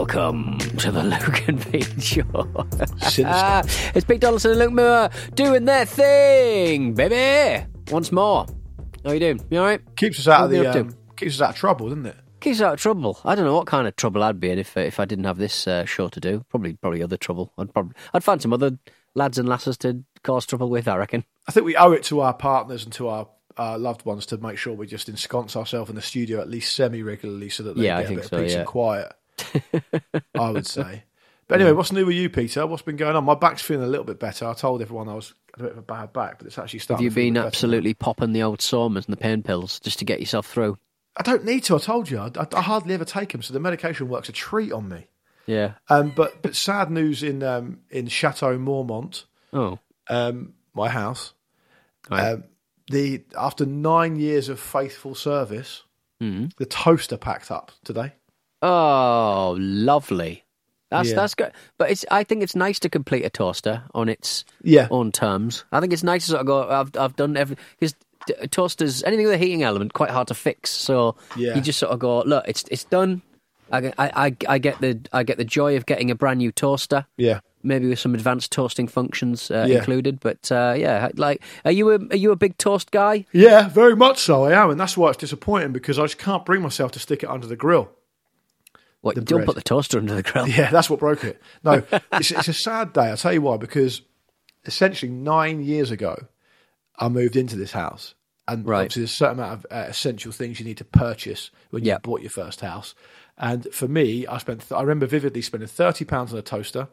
Welcome to the and Pete Show. It's Pete Donaldson and Luke Moore doing their thing, baby. Once more. How you doing? You all right? Keeps us out of What you the um, keeps us out of trouble, doesn't it? Keeps us out of trouble. I don't know what kind of trouble I'd be in if uh, if I didn't have this uh, show to do. Probably probably other trouble. I'd probably I'd find some other lads and lasses to cause trouble with. I reckon. I think we owe it to our partners and to our uh, loved ones to make sure we just ensconce ourselves in the studio at least semi regularly so that they Yeah, get a bit so, of peace yeah. and quiet. I would say. But anyway, what's new with you, Peter? What's been going on? My back's feeling a little bit better. I told everyone I was a bit of a bad back, but it's actually starting. Have you to feel a been absolutely popping the old Somers and the pain pills just to get yourself through? I don't need to. I told you. I, I, I hardly ever take them, so the medication works a treat on me. Yeah. Um, but but sad news in um, in Chateau Mormont, Oh. um, my house. Right. Um, the after nine years of faithful service, Mm-hmm. the toaster packed up today. Oh, lovely. That's Yeah. that's good. But it's I think it's nice to complete a toaster on its Yeah. own terms. I think it's nice to sort of go. I've I've done every because toasters anything with a heating element quite hard to fix. So Yeah. you just sort of go look. It's it's done. I, get- I I I get the I get the joy of getting a brand new toaster. Yeah, Maybe with some advanced toasting functions uh, Yeah. included, but uh, yeah, like, are you a are you a big toast guy? yeah, very much so. I am, and that's why it's disappointing because I just can't bring myself to stick it under the grill. What The don't bread. put the toaster under the grill? Yeah, that's what broke it. No, it's, it's a sad day. I'll tell you why. Because essentially nine years ago, I moved into this house, and Right. obviously there's a certain amount of uh, essential things you need to purchase when you bought your first house. And for me, I spent. I remember vividly spending thirty pounds on a toaster,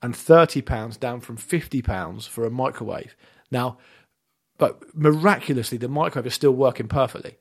and thirty pounds down from fifty pounds for a microwave. Now, but miraculously, the microwave is still working perfectly.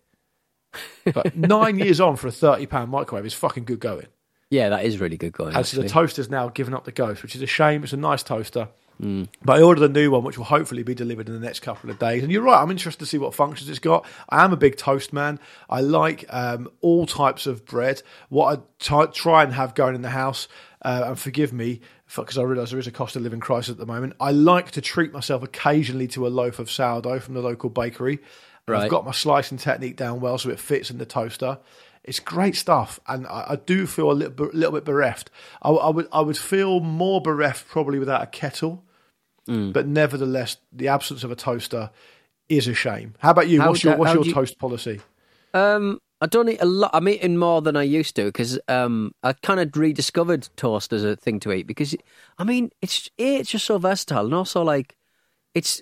But nine years on for a thirty pound microwave is fucking good going. Yeah, that is really good going. And so the actually. toaster's now given up the ghost, which is a shame. It's a nice toaster. Mm. But I ordered a new one, which will hopefully be delivered in the next couple of days. And you're right, I'm interested to see what functions it's got. I am a big toast man. I like um, all types of bread. What I t- try and have going in the house, uh, and forgive me, because I realise there is a cost of living crisis at the moment, I like to treat myself occasionally to a loaf of sourdough from the local bakery. And I've got my slicing technique down well so it fits in the toaster. It's great stuff, and I, I do feel a little, bit- little bit bereft. I, I would I would feel more bereft probably without a kettle, Mm. but nevertheless, the absence of a toaster is a shame. How about you? How what's your do- what's your you- toast policy? Um, I don't eat a lot. I'm eating more than I used to because um, I kind of rediscovered toast as a thing to eat because I mean it's it's just so versatile and also like it's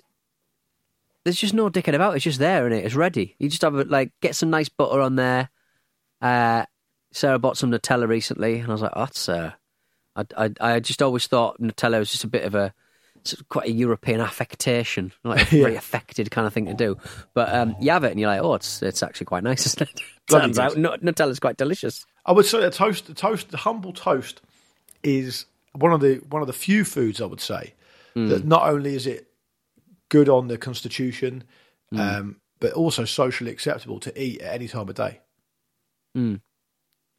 there's just no dicking about. It's just there and it? it's ready. You just have it like get some nice butter on there. Uh, Sarah bought some Nutella recently and I was like, oh, that's uh, I, I I just always thought Nutella was just a bit of a quite a European affectation, like Yeah. very affected kind of thing to do. But um, you have it and you're like, oh, it's it's actually quite nice, isn't it? Turns out Nut- Nutella's quite delicious. I would say a toast, a toast, the humble toast is one of the one of the few foods I would say Hmm. that not only is it good on the constitution, Hmm. um, but also socially acceptable to eat at any time of day. Mm.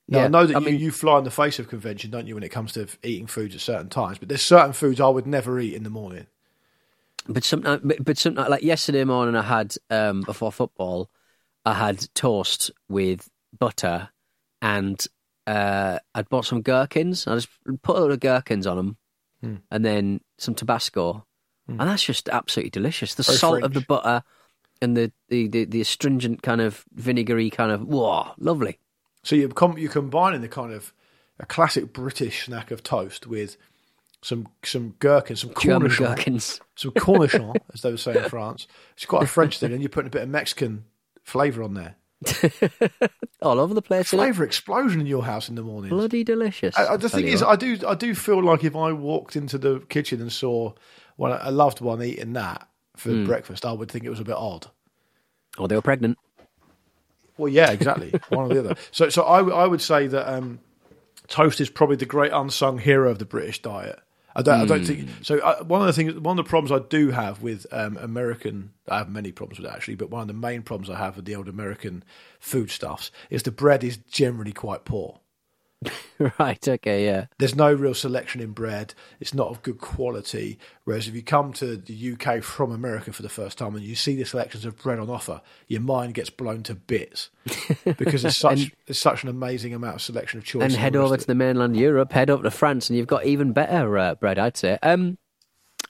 Now, Yeah, I know that I you, mean- you fly in the face of convention, don't you, when it comes to eating foods at certain times? But there's certain foods I would never eat in the morning. But sometimes, but, but sometimes, like yesterday morning, I had um, before football, I had toast with butter, and uh, I'd bought some gherkins. I just put a lot of gherkins on them, Hmm. and then some Tabasco, Mm. and that's just absolutely delicious. The oh, Very salt of the butter and the, the, the, the astringent kind of vinegary kind of whoa, lovely. So you're com- you're combining the kind of a classic British snack of toast with some some gherkins, some German cornichon, gherkins. some cornichon, as they would say in France. It's quite a French thing, and you're putting a bit of Mexican flavour on there. All over the place. Flavour explosion in your house in the morning. Bloody delicious. I, I, the thing is, what. I do I do feel like if I walked into the kitchen and saw one, a loved one eating that for Hmm. breakfast, I would think it was a bit odd. or they were pregnant. Well, yeah, exactly, one or the other. So, so I, I would say that um, toast is probably the great unsung hero of the British diet. I don't, I don't think so. I, one of the things, one of the problems I do have with um, American, I have many problems with it actually, but one of the main problems I have with the old American foodstuffs is the bread is generally quite poor. right. Okay. Yeah. There's no real selection in bread. It's not of good quality. Whereas if you come to the UK from America for the first time and you see the selections of bread on offer, your mind gets blown to bits because there's such there's such an amazing amount of selection of choice. and head over to the mainland Europe, head up to France, and you've got even better uh, bread, I'd say. Um,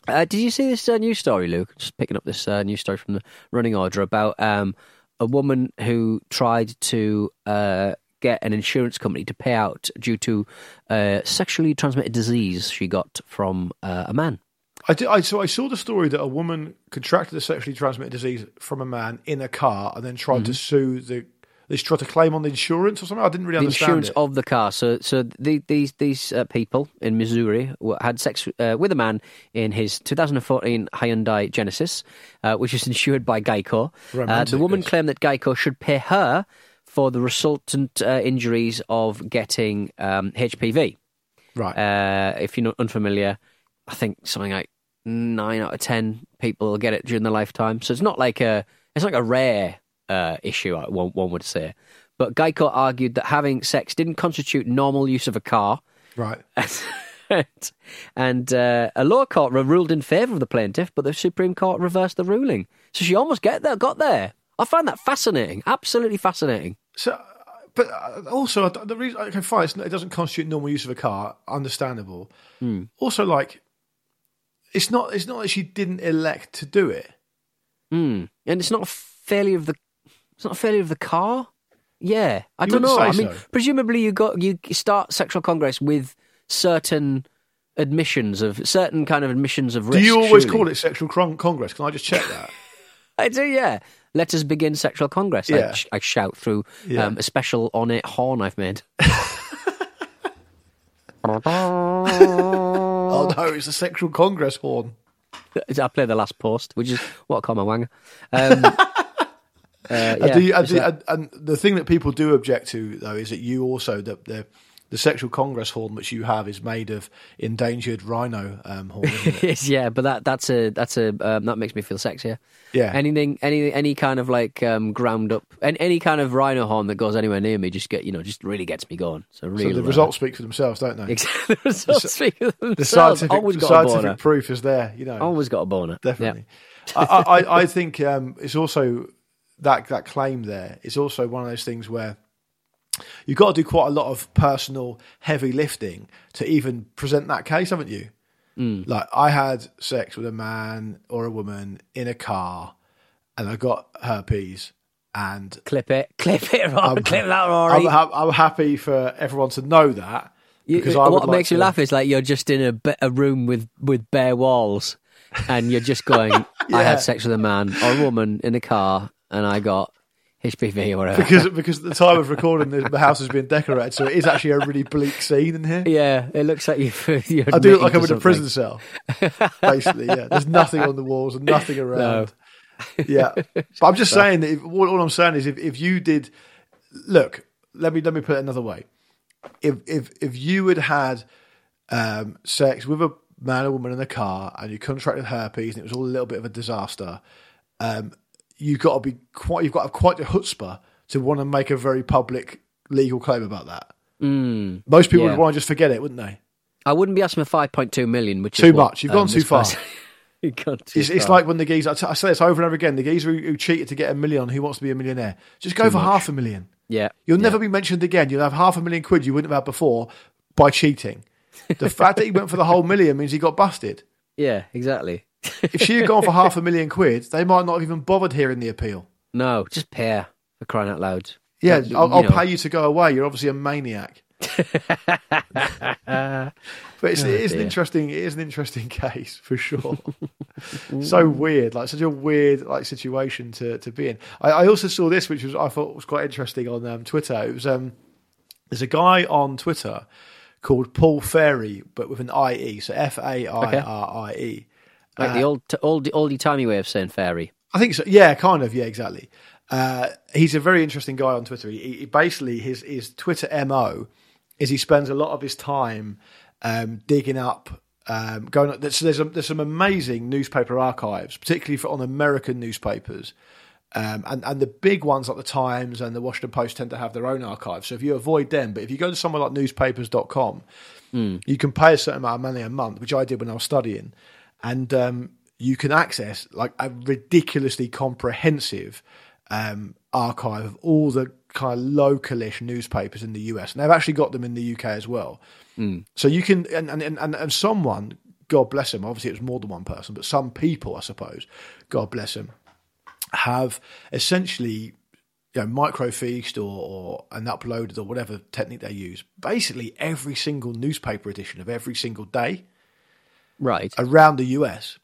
uh, did you see this uh, news story, Luke? Just picking up this uh, news story from the running order about um, a woman who tried to uh, get an insurance company to pay out due to uh, sexually transmitted disease she got from uh, a man. I, did, I so I saw the story that a woman contracted a sexually transmitted disease from a man in a car and then tried to sue the. They tried to claim on the insurance or something. I didn't really the understand insurance it. of the car. So, so the, these these uh, people in Missouri had sex uh, with a man in his 2014 Hyundai Genesis, uh, which is insured by Geico. Uh, the woman claimed that Geico should pay her for the resultant uh, injuries of getting um, HPV. right. Uh, if you're not unfamiliar, I think something like nine out of ten people will get it during their lifetime. So it's not like a it's like a rare uh, issue. uh, One, one would say. But Geico argued that having sex didn't constitute normal use of a car, right. and uh, a lower court ruled in favour of the plaintiff, but the Supreme Court reversed the ruling. So she almost get there, got there. I find that fascinating, absolutely fascinating. So, uh, but uh, also the reason okay, fine, it doesn't constitute normal use of a car. Understandable. Also, like, it's not. It's not that she didn't elect to do it. Mm. And it's not a failure of the it's not a failure of the car. Yeah, I You don't know. I mean, so. presumably you got you start sexual congress with certain admissions of certain kind of admissions of risk. do you always surely. call it sexual con- congress? Can I just check that? I do. Yeah. Let us begin sexual congress. I, sh- I shout through Yeah. um, a special on it horn I've made. oh no, it's a sexual congress horn. I play the last post, which is what my wanger. Um, uh, yeah, do, I it's do, and, and the thing that people do object to though is that you also the the, the sexual congress horn which you have is made of endangered rhino um, horn. Isn't it? Yeah, but that that's a that's a um, that makes me feel sexier. Yeah. anything, any any kind of like um, ground up, and any kind of rhino horn that goes anywhere near me, just get you know, just really gets me going. So really so the results speak for themselves, don't they? exactly. The results speak for The themselves. scientific, Always the got a boner. scientific proof is there. You know, Always got a boner. definitely. I, I, I think um, it's also that that claim there is also one of those things where you've got to do quite a lot of personal heavy lifting to even present that case, haven't you? Mm. Like I had sex with a man or a woman in a car, and I got herpes, and Clip it, clip it, Rory. clip that, I'm, Rory. ha- I'm happy for everyone to know that. You- what like makes you to- laugh is like you're just in a, be- a room with, with bare walls, and you're just going, "I had sex with a man or a woman in a car, and I got HPV or whatever." because because at the time of recording, the, the house has been decorated, so it is actually a really bleak scene in here. yeah, it looks like you. You're I do look like I'm in a prison cell. Basically, yeah. There's nothing on the walls and nothing around. yeah, but I'm just saying that if, all, all I'm saying is if, if you did look, let me let me put it another way. If if if you had had um, sex with a man or woman in a car and you contracted herpes and it was all a little bit of a disaster, um, you've got to be quite you've got to have quite a chutzpah to want to make a very public legal claim about that. Mm. Most people Yeah. would want to just forget it, wouldn't they? I wouldn't be asking for five point two million, which Too is what, much. You've gone um, too far. You've gone too It's, it's far. like when the geezer, I t- I say this over and over again, the geezer who, who cheated to get a million, who wants to be a millionaire, just go for half a million. yeah, You'll yeah. never be mentioned again. You'll have half a million quid you wouldn't have had before by cheating. The fact that he went for the whole million means he got busted. Yeah, exactly. If she had gone for half a million quid, they might not have even bothered hearing the appeal. No, just pay her for crying out loud. Yeah, You I'll, I'll pay you to go away. You're obviously a maniac. but it's, it is an interesting. It is an interesting case for sure. so weird, like such a weird like situation to to be in. I, I also saw this, which was I thought was quite interesting on um, Twitter. It was um, there's a guy on Twitter called Paul Fairie, but with an I E, so F A I R I E. Like the old, old, oldie timey way of saying fairy. I think so. Yeah, kind of. Yeah, exactly. Uh, he's a very interesting guy on Twitter. He, he basically his his Twitter mo is he spends a lot of his time um, digging up. Um, going there's there's, a, there's some amazing newspaper archives, particularly for on American newspapers, um, and and the big ones like the Times and the Washington Post tend to have their own archives. So if you avoid them, but if you go to somewhere like newspapers.com, you can pay a certain amount of money a month, which I did when I was studying, and um, you can access like a ridiculously comprehensive um, archive of all the kind of localish newspapers in the US, and they've actually got them in the UK as well. So you can, and and, and and someone, God bless him. Obviously, it was more than one person, but some people, I suppose, God bless them, have essentially you know, microfiche or, or and uploaded or whatever technique they use. Basically, every single newspaper edition of every single day Right. around the US.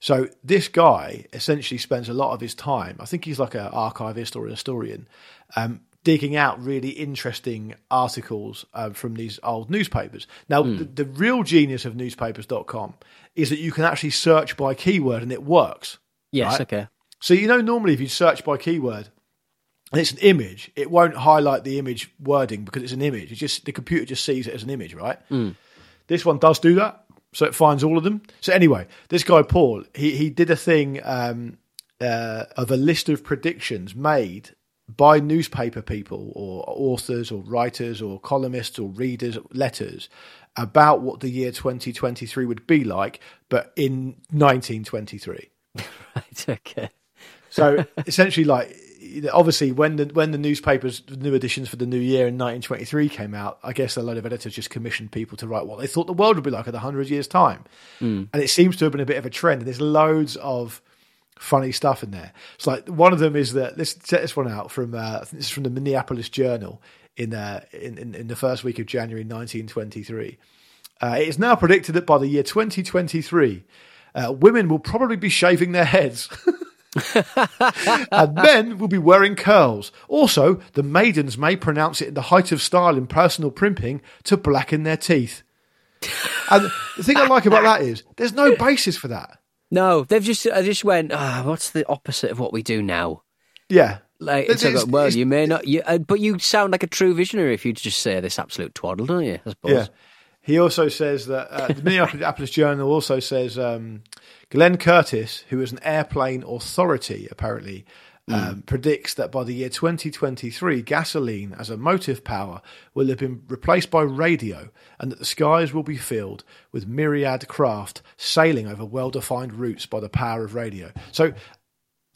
So this guy essentially spends a lot of his time. I think he's like an archivist or a historian, um, digging out really interesting articles uh, from these old newspapers. Now, the, the real genius of newspapers.com is that you can actually search by keyword and it works. yes. right? Okay. So you know, normally if you search by keyword and it's an image, it won't highlight the image wording because it's an image. It's just the computer just sees it as an image, right? This one does do that, so it finds all of them. So anyway, this guy Paul, he he did a thing um, uh, of a list of predictions made by newspaper people or authors or writers or columnists or readers letters about what the year 2023 would be like, but in 1923. Right. Okay. So essentially, like obviously, when the when the newspapers the new editions for the new year in 1923 came out, I guess a load of editors just commissioned people to write what they thought the world would be like in hundred years' time, and it seems to have been a bit of a trend. And there's loads of funny stuff in there. It's like one of them is that let's set this one out from uh, I think this is from the Minneapolis Journal in, uh, in in in the first week of January 1923. Uh, it is now predicted that by the year 2023, uh, women will probably be shaving their heads. and men will be wearing curls. Also, the maidens may pronounce it in the height of style in personal primping to blacken their teeth. And the thing I like about that is there's no basis for that. No, they've just I just went. Ah, what's the opposite of what we do now? Yeah. Like, It's- it's, it's- well, it's- you may not, you, uh, but you sound like a true visionary if you just say this absolute twaddle, don't you? I suppose. Yeah. He also says that uh, the Minneapolis Journal also says um, Glenn Curtiss, who is an airplane authority apparently, um, predicts that by the year 2023, gasoline as a motive power will have been replaced by radio, and that the skies will be filled with myriad craft sailing over well-defined routes by the power of radio. So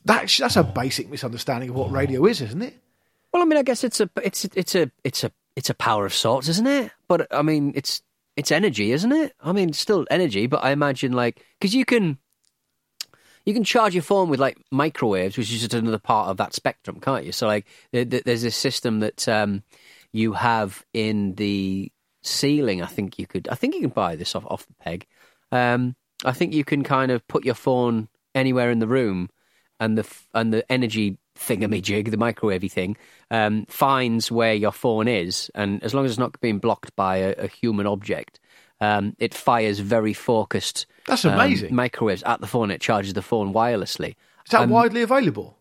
that's that's a basic misunderstanding of what radio is, isn't it? Well, I mean, I guess it's a, it's, it's a, it's a, it's a power of sorts, isn't it? But I mean, it's, it's energy, isn't it? I mean, still energy, but I imagine like because you can, you can charge your phone with like microwaves, which is just another part of that spectrum, can't you? So like, there- there- there's a system that um, you have in the ceiling. I think you could, I think you can buy this off off the peg. Um, I think you can kind of put your phone anywhere in the room, and the and the energy thingamajig, the microwavey thing, um, finds where your phone is, and as long as it's not being blocked by a, a human object, um, it fires very focused. That's um, amazing. microwaves at the phone. It charges the phone wirelessly. Is that Um, widely available?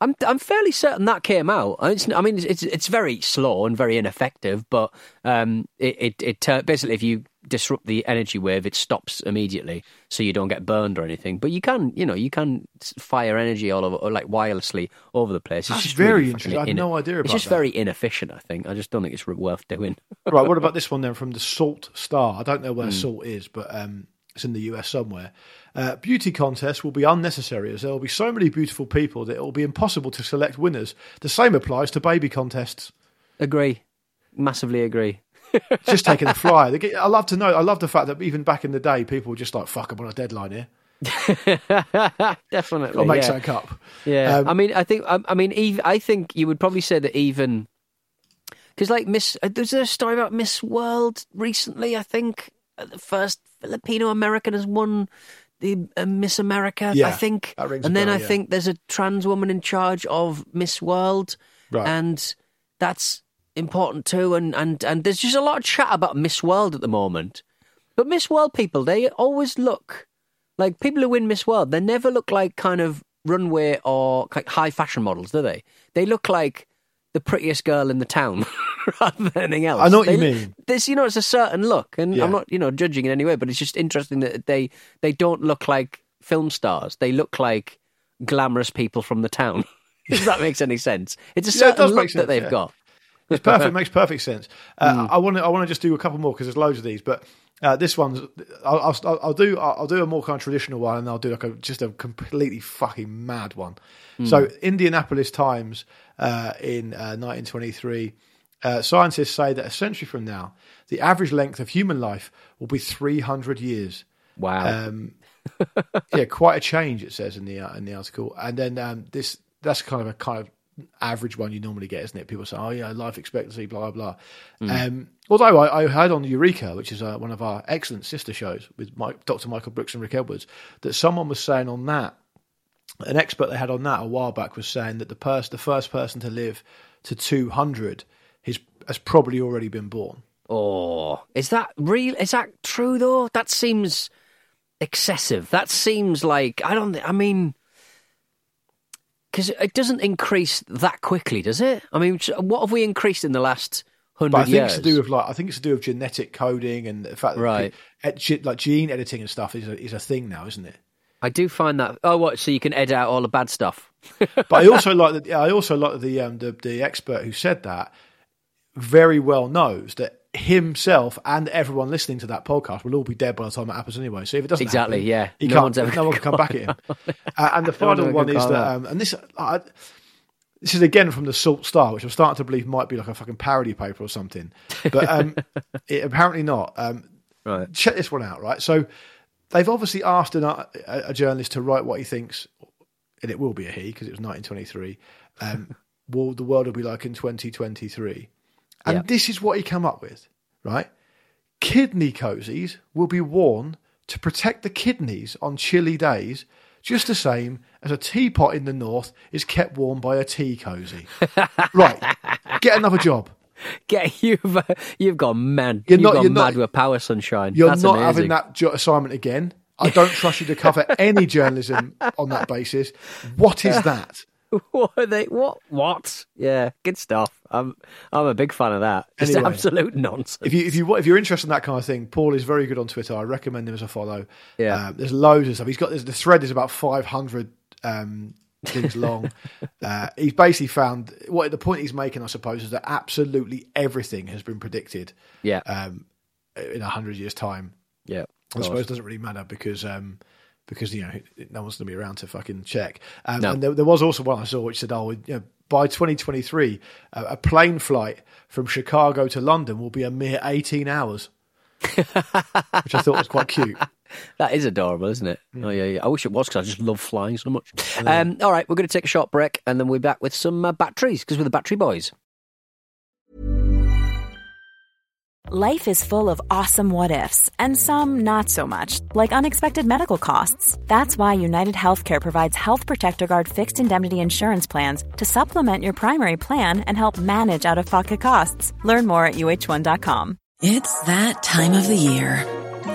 I'm I'm fairly certain that came out. I mean, It's, I mean, it's, it's it's very slow and very ineffective, but um, it it, it tur- basically if you disrupt the energy wave, it stops immediately, so you don't get burned or anything. But you can, you know, you can fire energy all over, or like wirelessly over the place. It's That's just very really interesting. I had no idea It's just that. very inefficient. I think. I just don't think it's worth doing. right, what about this one then from the Sault Star? I don't know where Sault is, but um, it's in the US somewhere. Uh, beauty contests will be unnecessary as there will be so many beautiful people that it will be impossible to select winners. The same applies to baby contests. Agree, massively agree. Just taking a flyer. I love to know. I love the fact that even back in the day, people were just like, "Fuck, I'm on a deadline here. Definitely, Got to make yeah. something up." Yeah, Um, I mean, I think, I, I mean, even, I think you would probably say that even Because like Miss, uh, there's a story about Miss World recently. I think uh, the first Filipino American has won the uh, Miss America. I think, that rings a and then bell, I yeah. think there's a trans woman in charge of Miss World, Right. and that's important too. And and and there's just a lot of chat about Miss World at the moment. But Miss World people, they always look like people who win Miss World. They never look like kind of runway or like high fashion models, do they? They look like the prettiest girl in the town rather than anything else. I know what They- you mean. There's, you know, it's a certain look, and Yeah. I'm not, you know, judging in any way, but it's just interesting that they they don't look like film stars. They look like glamorous people from the town. if that makes any sense, it's a Yeah, it certain look make that they've yeah. got. It's perfect. makes perfect sense. Uh, Mm. I want to. I want to just do a couple more because there's loads of these. But uh, this one's. I'll, I'll, I'll do. I'll do a more kind of traditional one, and I'll do like a just a completely fucking mad one. Mm. So, Indianapolis Times uh, in uh, 1923. Uh, scientists say that a century from now, the average length of human life will be 300 years. Wow. Um, yeah, quite a change. It says in the uh, in the article, and then um, this that's kind of a kind of average one you normally get, isn't it? People say, "Oh yeah, life expectancy, blah blah." Um, although I, I heard on Eureka, which is uh, one of our excellent sister shows with Mike, Dr. Michael Brooks and Rick Edwards, that someone was saying on that, an expert they had on that a while back was saying that the person, the first person to live to two hundred, has has probably already been born. Oh, is that real? Is that true though? That seems excessive. That seems like I don't. I mean, because it doesn't increase that quickly, does it? I mean, what have we increased in the last hundred But I think years? it's to do with like I think it's to do with genetic coding and the fact that Right. pe- ed- ge- like gene editing and stuff is a, is a thing now, isn't it? I do find that. Oh, what? So you can edit out all the bad stuff. But I also like that. I also like that the um, the the expert who said that very well knows that himself and everyone listening to that podcast will all be dead by the time it happens anyway. So if it doesn't Exactly, happen, yeah. he No can't. one's ever no one can come back at him. Uh, and the final one is that, um, and this. This is again from the Sault Star, which I'm starting to believe might be like a fucking parody paper or something, but um, it, apparently not. Um, Right. check this one out, right? So they've obviously asked an, a, a journalist to write what he thinks, and it will be a he because it was 1923. Um, will the world will be like in 2023? And Yeah. this is what he came up with, right? Kidney cozies will be worn to protect the kidneys on chilly days, just the same as a teapot in the north is kept warm by a tea cozy. right, get another job. Get you've uh, you've gone mad. You're you've not- gone you're mad not- with power sunshine. You're That's not amazing. having that jo- assignment again. I don't trust you to cover any journalism on that basis. What is that? what are they? What? What? Yeah, good stuff. I'm I'm a big fan of that. It's Anyway. absolute nonsense. If you if you if you're interested in that kind of thing, Paul is very good on Twitter. I recommend him as a follow. Yeah. Um, there's loads of stuff. He's got there's, the thread is about 500 um, things long. uh, he's basically found what the point he's making, I suppose, is that absolutely everything has been predicted yeah, um, in a hundred years' time. yeah. I suppose it doesn't really matter because um, because you know no one's going to be around to fucking check. Um, No. And there, there was also one I saw which said, "Oh, you know, by 2023, uh, a plane flight from Chicago to London will be a mere 18 hours," which I thought was quite cute. That is adorable, isn't it? Hmm. Oh yeah, yeah. I wish it was because I just love flying so much. Um, all right, we're going to take a short break and then we'll be back with some uh, batteries because we're the battery boys. Life is full of awesome what ifs, and some not so much, like unexpected medical costs. That's why United Healthcare provides Health Protector Guard fixed indemnity insurance plans to supplement your primary plan and help manage out of pocket costs. Learn more at uh1.com. It's that time of the year.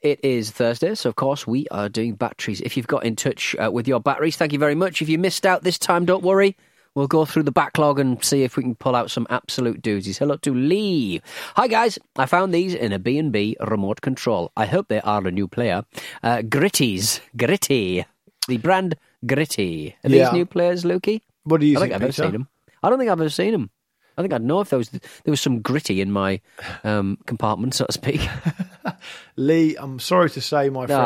It is Thursday, so of course we are doing batteries. If you've got in touch uh, with your batteries, thank you very much. If you missed out this time, don't worry. We'll go through the backlog and see if we can pull out some absolute doozies. Hello to Lee. Hi guys, I found these in a B&B remote control. I hope they are a new player. Uh, Gritties, Gritty, the brand Gritty. Are Yeah. these new players, Lukey? What do you I think, think I've ever seen them. I don't think I've ever seen them. I think I'd know if there was there was some gritty in my um, compartment, so to speak. Lee, I'm sorry to say, my friend,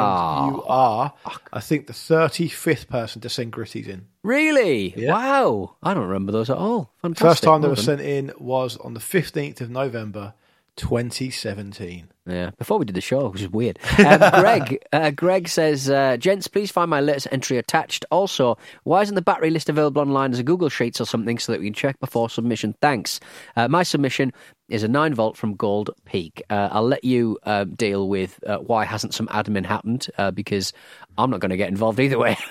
you are, I think, the 35th person to send gritties in. Really? Yeah. Wow! I don't remember those at all. Fantastic. First time they Well were done. sent in was on the 15th of November, 2017. Yeah, before we did the show, which is weird. Um, Greg, uh, Greg says, uh, "Gents, please find my latest entry attached. Also, why isn't the battery list available online as a Google Sheets or something so that we can check before submission? Thanks. Uh, my submission is a nine volt from Gold Peak. Uh, I'll let you uh, deal with uh, why hasn't some admin happened uh, because I'm not going to get involved either way.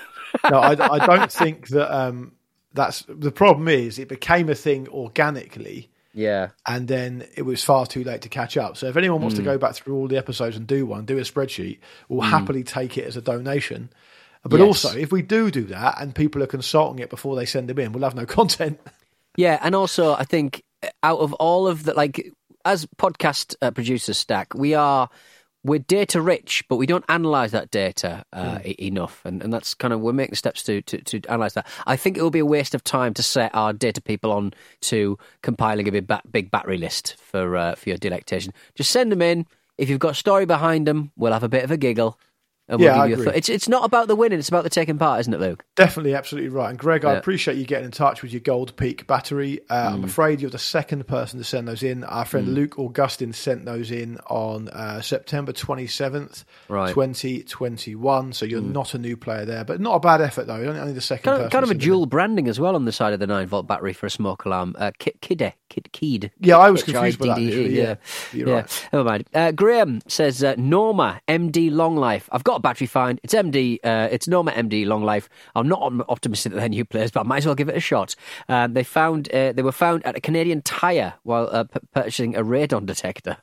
No, I, I don't think that um, that's the problem. Is it became a thing organically, yeah, and then it was far too late to catch up. So if anyone wants Hmm. to go back through all the episodes and do one, do a spreadsheet, we'll happily take it as a donation. But Yes. also, if we do do that and people are consulting it before they send them in, we'll have no content. Yeah, and also I think out of all of the like as podcast uh, producers stack, we are we're data rich, but we don't analyze that data uh, e- enough, and, and that's kind of we're making steps to, to to analyze that. I think it will be a waste of time to set our data people on to compiling a big ba- big battery list for uh, for your delectation. Just send them in. If you've got a story behind them, we'll have a bit of a giggle. Yeah, I agree. th- it's it's not about the winning; it's about the taking part, isn't it, Luke? Definitely, absolutely right. And Greg, I appreciate you getting in touch with your Gold Peak battery. Uh, Mm. I'm afraid you're the second person to send those in. Our friend Luke Augustin sent those in on uh, September 27th, Right. Mm. 2021. So you're not a new player there, but not a bad effort though. You're only- the second Kind person. of, kind of a dual in. branding as well on the side of the nine volt battery for a smoke alarm. Uh, Kid, Kid, Kid, Kid. Yeah, I was confused by that yeah. You're yeah. right. Never mind. Uh, Graham says uh, Norma MD Long Life. I've got a battery find. It's MD. Uh, it's Norma MD Long Life. I'm not optimistic that they're new players, but I might as well give it a shot. Um, they found uh, they were found at a Canadian Tire while uh, p- purchasing a radon detector.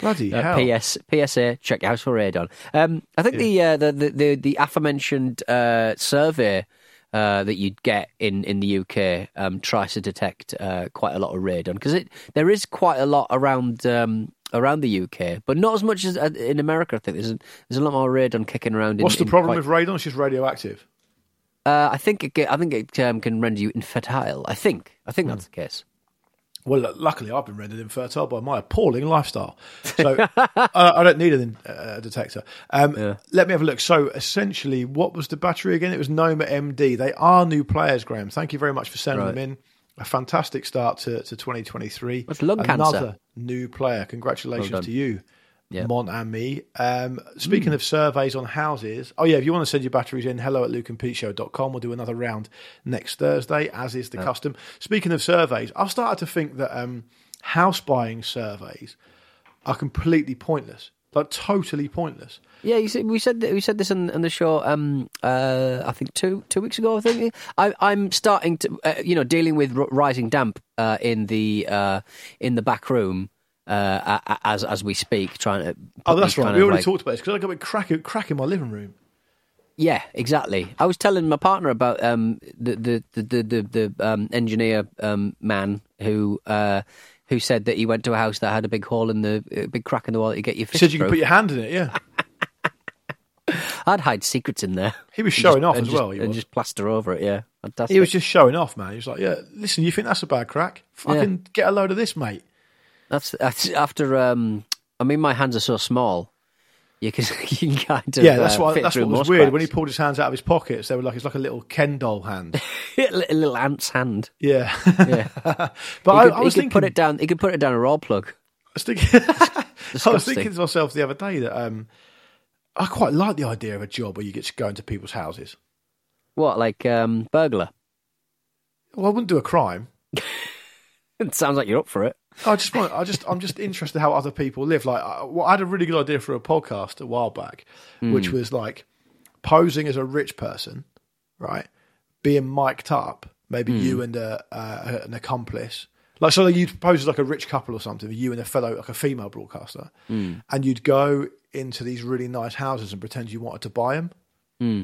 Bloody Uh, hell. PS, PSA, check your house for radon. Um, I think the, uh, the, the the the aforementioned uh, survey uh, that you'd get in, in the UK um, tries to detect uh, quite a lot of radon because it there is quite a lot around um, around the UK, but not as much as uh, in America. I think there's a, there's a lot more radon kicking around. In, What's the problem quite- with radon? It's just radioactive. Uh, I think it, I think it um, can render you infertile. I think I think that's the case. Well, luckily, I've been rendered infertile by my appalling lifestyle, so I, I don't need a uh, detector. Um, Let me have a look. So, essentially, what was the battery again? It was Noma MD. They are new players, Graham. Thank you very much for sending Right. them in. A fantastic start to, to 2023. That's lung Another cancer. new player. Congratulations Well to you, Yeah. Mon Ami. Um, speaking of surveys on houses, oh yeah, if you want to send your batteries in, hello at lukeandpeteshow.com. We'll do another round next Thursday, as is the custom. Speaking of surveys, I've started to think that um, house buying surveys are completely pointless, like totally pointless. Yeah, you see, we said we said this on, on the show. Um, uh, I think two two weeks ago. I think I, I'm starting to, uh, you know, dealing with r- rising damp uh, in the uh, in the back room uh, as as we speak. Trying to. Oh, that's right. We already like- talked about this because I got a crack, crack in my living room. Yeah, exactly. I was telling my partner about um, the the the the, the, the um, engineer um, man who. Uh, who said that he went to a house that had a big hole in the a big crack in the wall that you get your He fish said you through. can put your hand in it. Yeah, I'd hide secrets in there. He was showing just- off as just- well, he and was. just plaster over it. Yeah, fantastic. he was just showing off, man. He was like, "Yeah, listen, you think that's a bad crack? Fucking get a load of this, mate." That's, that's after. Um, I mean, my hands are so small. You can you can kind of Yeah, that's uh, what that's what was most weird when he pulled his hands out of his pockets. They were like it's like a little Ken doll hand. a little ant's hand. Yeah, Yeah, but he I, could, I was could thinking. put it down. He could put it down a roll plug. I was thinking. I was thinking to myself the other day that um, I quite like the idea of a job where you get to go into people's houses. What, like um, burglar? Well, I wouldn't do a crime. It sounds like you're up for it. I just want. I just. I'm just interested how other people live. Like, I, well, I had a really good idea for a podcast a while back, which Hmm. was like posing as a rich person, right? Being mic'd up, maybe you Hmm. and a, uh, an accomplice. Like, so you'd pose as like a rich couple or something, you and a fellow, like a female broadcaster, Hmm. and you'd go into these really nice houses and pretend you wanted to buy them, Hmm.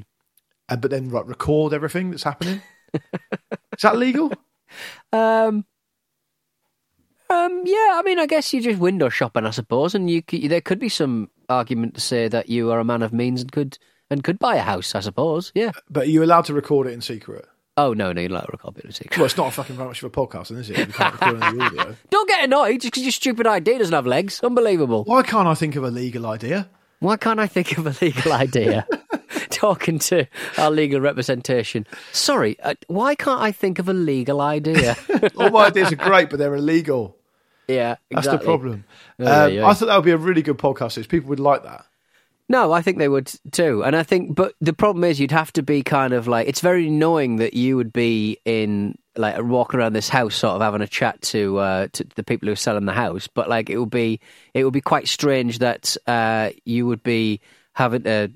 and but then like, record everything that's happening. Is that legal? Um, um, yeah, I mean, I guess you're just window shopping, I suppose, and you there could be some argument to say that you are a man of means and could and could buy a house, I suppose. Yeah. But are you allowed to record it in secret? Oh no, no, you're not a record it in secret. Well, it's not a fucking very much of a podcast, is it? You can't record any audio. Don't get annoyed just because your stupid idea doesn't have legs. Unbelievable. Why can't I think of a legal idea? Why can't I think of a legal idea? Talking to our legal representation. Sorry, uh, why can't I think of a legal idea? All my ideas are great, but they're illegal. Yeah, That's the problem. Oh, um, yeah. I thought that would be a really good podcast. series. People would like that. No, I think they would too. And I think, but the problem is you'd have to be kind of like, it's very annoying that you would be in, like, walking around this house sort of having a chat to, uh, to the people who are selling the house. But like, it would be, it would be quite strange that, uh, you would be having to,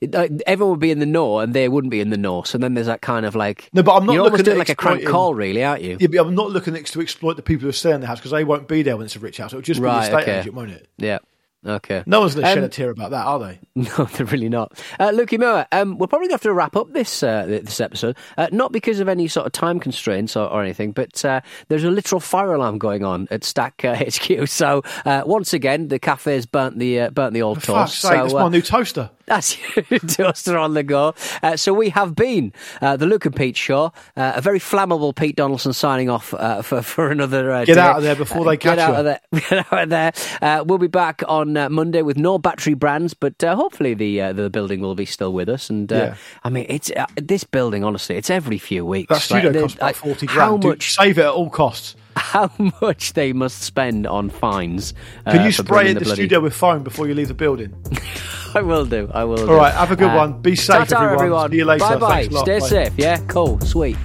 it- like, everyone would be in the know and they wouldn't be in the know. So then there's that kind of like, No, but I'm not looking doing at like a crank call, really, aren't you? Yeah, but I'm not looking to exploit the people who are staying in the house because they won't be there when it's a rich house. It'll just be the estate okay. agent, won't it? Yeah. Okay. No one's going to shed Um, a tear about that, are they? No, they're really not. Uh, Lukey Moore, um, we're probably going to have to wrap up this uh, this episode, uh, not because of any sort of time constraints or, or anything, but uh, there's a literal fire alarm going on at Stack uh, HQ. So uh, once again, the cafe's burnt the uh, burnt the old For toast. sake, so, that's uh, my new toaster. That's your toaster on the go. Uh, so we have been uh, the Luke and Pete show. Uh, a very flammable Pete Donaldson signing off uh, for for another. Uh, Get day. out of there before they get catch out you. Of there. Get out of there. Uh, we'll be back on uh, Monday with no battery brands, but uh, hopefully the uh, the building will be still with us. And uh, Yeah. I mean, it's uh, this building. Honestly, it's every few weeks. That studio Like, costs the- about 40 How grand. Dude, much? save it at all costs. How much they must spend on fines? Can uh, you spray in the, bloody- studio with foam before you leave the building? I will do. I will. do. All right, have a good Uh, one. Be safe, ta-ta, everyone. See you later. Bye bye. Thanks a lot. Stay Bye. safe. Yeah. Cool. Sweet.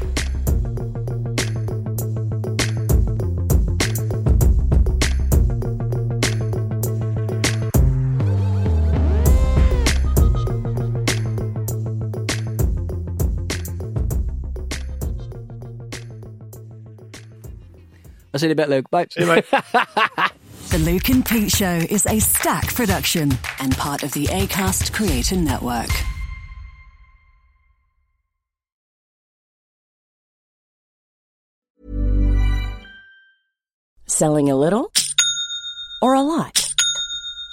I'll see you in a bit, Luke. Bye. See you, mate. The Luke and Pete Show is a stack production and part of the ACAST Creator Network. Selling a little or a lot?